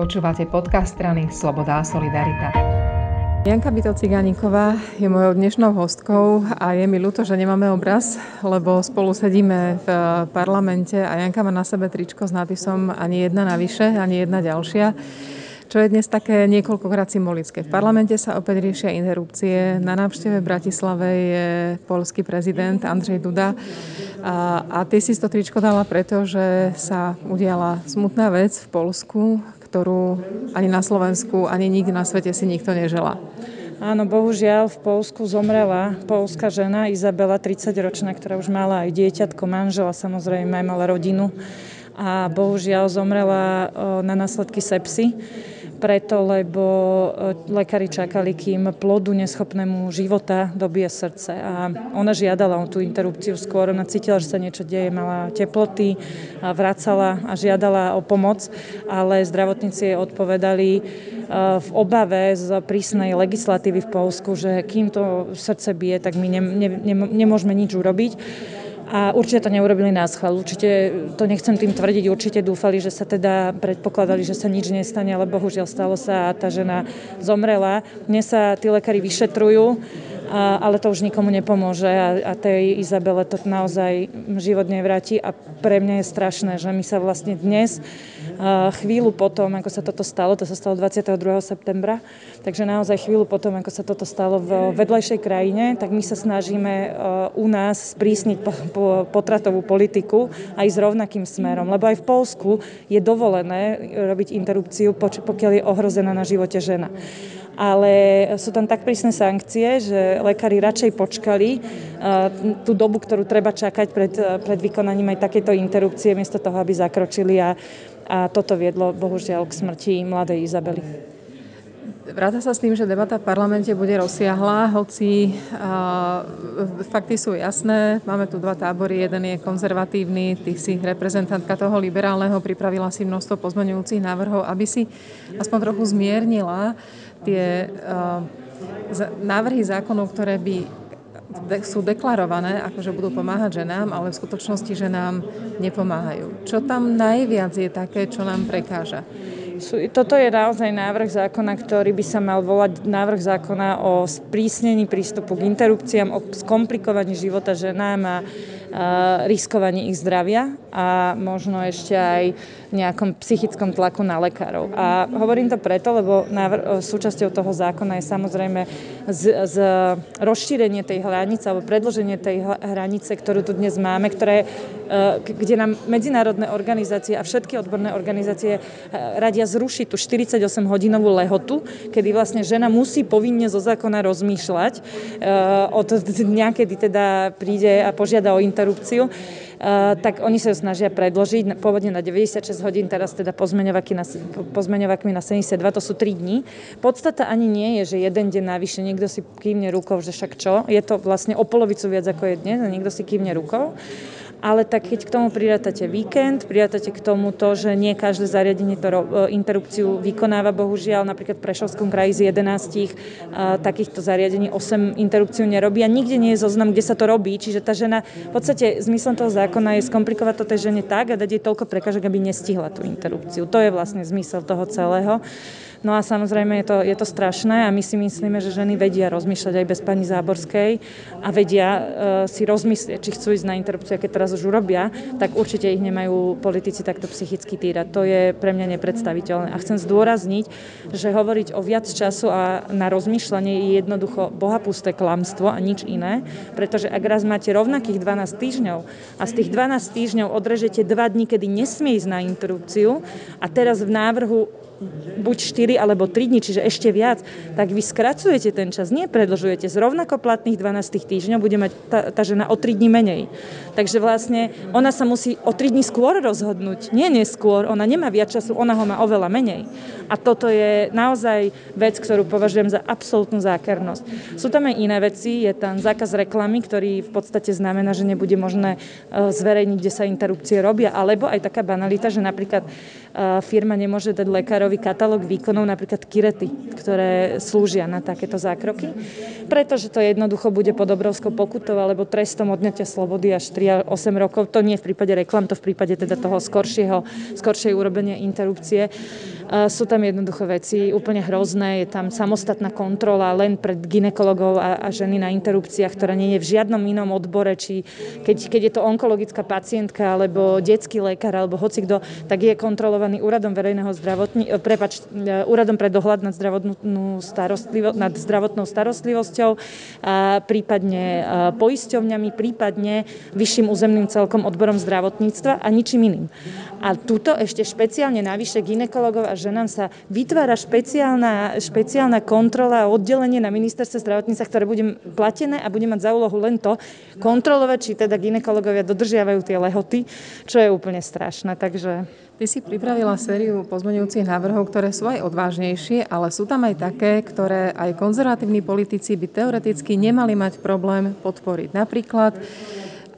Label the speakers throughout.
Speaker 1: Počúvate podcast strany Sloboda a Solidarita.
Speaker 2: Janka Byto Cigániková je mojou dnešnou hostkou a je mi ľúto, že nemáme obraz, lebo spolu sedíme v parlamente a Janka má na sebe tričko s nápisom ani jedna navyše, ani jedna ďalšia čo je dnes také niekoľkokrát symbolické. V parlamente sa opäť riešia interrupcie. Na návšteve v Bratislave je polský prezident Andrzej Duda. A, a ty si to tričko dala preto, že sa udiala smutná vec v Polsku, ktorú ani na Slovensku, ani nikdy na svete si nikto neželá.
Speaker 3: Áno, bohužiaľ v Polsku zomrela polská žena Izabela, 30-ročná, ktorá už mala aj dieťatko, manžela, samozrejme aj mala rodinu a bohužiaľ zomrela na následky sepsy preto, lebo e, lekári čakali, kým plodu neschopnému života dobije srdce. A ona žiadala o tú interrupciu skôr, ona cítila, že sa niečo deje, mala teploty, a vracala a žiadala o pomoc, ale zdravotníci jej odpovedali e, v obave z prísnej legislatívy v Polsku, že kým to srdce bije, tak my ne, ne, ne, nemôžeme nič urobiť. A určite to neurobili na schvál. Určite to nechcem tým tvrdiť. Určite dúfali, že sa teda predpokladali, že sa nič nestane, ale bohužiaľ stalo sa a tá žena zomrela. Dnes sa tí lekári vyšetrujú a, ale to už nikomu nepomôže a, a tej Izabele to naozaj život nevráti a pre mňa je strašné, že my sa vlastne dnes chvíľu potom, ako sa toto stalo, to sa stalo 22. septembra, takže naozaj chvíľu potom, ako sa toto stalo v vedľajšej krajine, tak my sa snažíme u nás sprísniť po, po, potratovú politiku aj s rovnakým smerom, lebo aj v Polsku je dovolené robiť interrupciu, pokiaľ je ohrozená na živote žena ale sú tam tak prísne sankcie, že lekári radšej počkali tú dobu, ktorú treba čakať pred, pred vykonaním aj takéto interrupcie, miesto toho, aby zakročili a, a toto viedlo bohužiaľ k smrti mladej Izabely.
Speaker 2: Vráta sa s tým, že debata v parlamente bude rozsiahla, hoci a, fakty sú jasné. Máme tu dva tábory, jeden je konzervatívny, ty si reprezentantka toho liberálneho, pripravila si množstvo pozmeňujúcich návrhov, aby si aspoň trochu zmiernila tie uh, návrhy zákonov, ktoré by sú deklarované, ako že budú pomáhať ženám, ale v skutočnosti ženám nepomáhajú. Čo tam najviac je také, čo nám prekáža?
Speaker 3: Toto je naozaj návrh zákona, ktorý by sa mal volať návrh zákona o sprísnení prístupu k interrupciám, o skomplikovaní života ženám a riskovaní ich zdravia a možno ešte aj nejakom psychickom tlaku na lekárov. A hovorím to preto, lebo návr- súčasťou toho zákona je samozrejme z, z rozšírenie tej hranice alebo predloženie tej hranice, ktorú tu dnes máme, ktoré, e, kde nám medzinárodné organizácie a všetky odborné organizácie radia zrušiť tú 48-hodinovú lehotu, kedy vlastne žena musí povinne zo zákona rozmýšľať od dňa, kedy teda príde a požiada o internet interrupciu, tak oni sa ju snažia predložiť pôvodne na 96 hodín, teraz teda pozmeňovaky na, pozmeňovakmi na 72, to sú 3 dní. Podstata ani nie je, že jeden deň navyše niekto si kývne rukou, že však čo, je to vlastne o polovicu viac ako je dnes a niekto si kývne rukou ale tak keď k tomu pridátate víkend, pridátate k tomu to, že nie každé zariadenie to e, interrupciu vykonáva, bohužiaľ, napríklad v Prešovskom kraji z 11 e, takýchto zariadení 8 interrupciu nerobí a nikde nie je zoznam, kde sa to robí, čiže tá žena, v podstate zmyslom toho zákona je skomplikovať to tej žene tak a dať jej toľko prekážok, aby nestihla tú interrupciu. To je vlastne zmysel toho celého. No a samozrejme je to, je to strašné a my si myslíme, že ženy vedia rozmýšľať aj bez pani Záborskej a vedia uh, si rozmyslieť, či chcú ísť na interrupciu, keď teraz už urobia, tak určite ich nemajú politici takto psychicky týrať. To je pre mňa nepredstaviteľné. A chcem zdôrazniť, že hovoriť o viac času a na rozmýšľanie je jednoducho bohapusté klamstvo a nič iné, pretože ak raz máte rovnakých 12 týždňov a z tých 12 týždňov odrežete 2 dní, kedy nesmie ísť na interrupciu a teraz v návrhu buď 4 alebo 3 dní, čiže ešte viac, tak vy skracujete ten čas, nie predlžujete. Z rovnako platných 12 týždňov bude mať tá, tá žena o 3 dní menej. Takže vlastne ona sa musí o 3 dní skôr rozhodnúť, nie neskôr, ona nemá viac času, ona ho má oveľa menej. A toto je naozaj vec, ktorú považujem za absolútnu zákernosť. Sú tam aj iné veci, je tam zákaz reklamy, ktorý v podstate znamená, že nebude možné e, zverejniť, kde sa interrupcie robia, alebo aj taká banalita, že napríklad firma nemôže dať lekárovi katalóg výkonov, napríklad kirety, ktoré slúžia na takéto zákroky, pretože to jednoducho bude pod obrovskou pokutou alebo trestom odňatia slobody až 3 8 rokov. To nie v prípade reklam, to v prípade teda toho skoršieho, skoršej urobenia interrupcie. Sú tam jednoducho veci úplne hrozné, je tam samostatná kontrola len pred ginekologov a, a ženy na interrupciách, ktorá nie je v žiadnom inom odbore, či keď, keď je to onkologická pacientka alebo detský lekár alebo hocikto, tak je kontrolovaný úradom verejného zdravotní, prepač, e, úradom pre dohľad nad, zdravotnú starostlivo, nad zdravotnou starostlivosťou, prípadne e, poisťovňami, prípadne vyšším územným celkom odborom zdravotníctva a ničím iným. A tuto ešte špeciálne navyše ginekologov a ženám sa vytvára špeciálna, špeciálna kontrola a oddelenie na ministerstve zdravotníctva, ktoré bude platené a bude mať za úlohu len to, kontrolovať, či teda ginekologovia dodržiavajú tie lehoty, čo je úplne strašné. Takže
Speaker 2: Ty si pripravila sériu pozmeňujúcich návrhov, ktoré sú aj odvážnejšie, ale sú tam aj také, ktoré aj konzervatívni politici by teoreticky nemali mať problém podporiť. Napríklad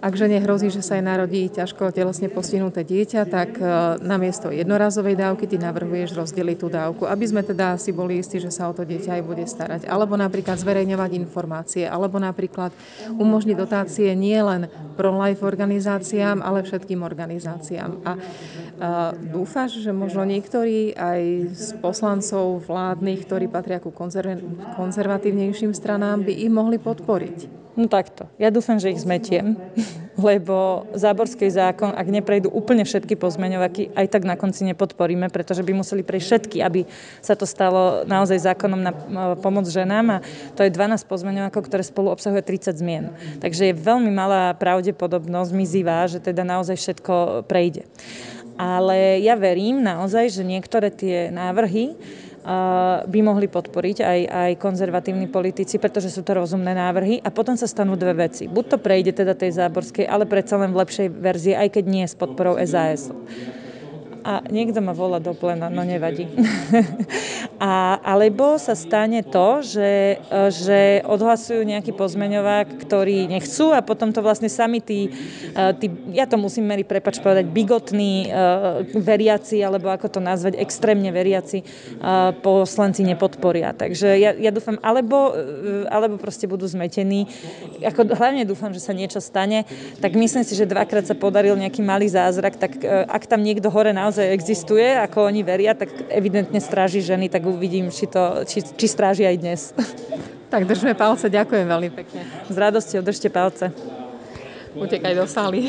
Speaker 2: ak žene hrozí, že sa jej narodí ťažko telesne postihnuté dieťa, tak e, namiesto jednorazovej dávky ty navrhuješ rozdeliť tú dávku, aby sme teda si boli istí, že sa o to dieťa aj bude starať. Alebo napríklad zverejňovať informácie, alebo napríklad umožniť dotácie nie len pro-life organizáciám, ale všetkým organizáciám. A, a dúfaš, že možno niektorí aj z poslancov vládnych, ktorí patria ku konzervatívnejším stranám, by ich mohli podporiť?
Speaker 3: No takto. Ja dúfam, že ich zmetiem, lebo záborský zákon, ak neprejdú úplne všetky pozmeňovaky, aj tak na konci nepodporíme, pretože by museli prejsť všetky, aby sa to stalo naozaj zákonom na pomoc ženám a to je 12 pozmeňovakov, ktoré spolu obsahuje 30 zmien. Takže je veľmi malá pravdepodobnosť, mizivá, že teda naozaj všetko prejde. Ale ja verím naozaj, že niektoré tie návrhy by mohli podporiť aj, aj konzervatívni politici, pretože sú to rozumné návrhy a potom sa stanú dve veci. Buď to prejde teda tej záborskej, ale predsa len v lepšej verzii, aj keď nie s podporou SAS a niekto ma volá do plena, no nevadí. a, alebo sa stane to, že, že odhlasujú nejaký pozmeňovák, ktorý nechcú a potom to vlastne sami tí, tí ja to musím meri prepač povedať, bigotní uh, veriaci, alebo ako to nazvať, extrémne veriaci uh, poslanci nepodporia. Takže ja, ja dúfam, alebo, alebo proste budú zmetení. Ako, hlavne dúfam, že sa niečo stane, tak myslím si, že dvakrát sa podaril nejaký malý zázrak, tak ak tam niekto hore naozaj existuje, ako oni veria, tak evidentne stráži ženy, tak uvidím, či, to, či, či stráži aj dnes.
Speaker 2: Tak držme palce, ďakujem veľmi pekne.
Speaker 3: S radosťou držte palce.
Speaker 2: Utekaj do sály.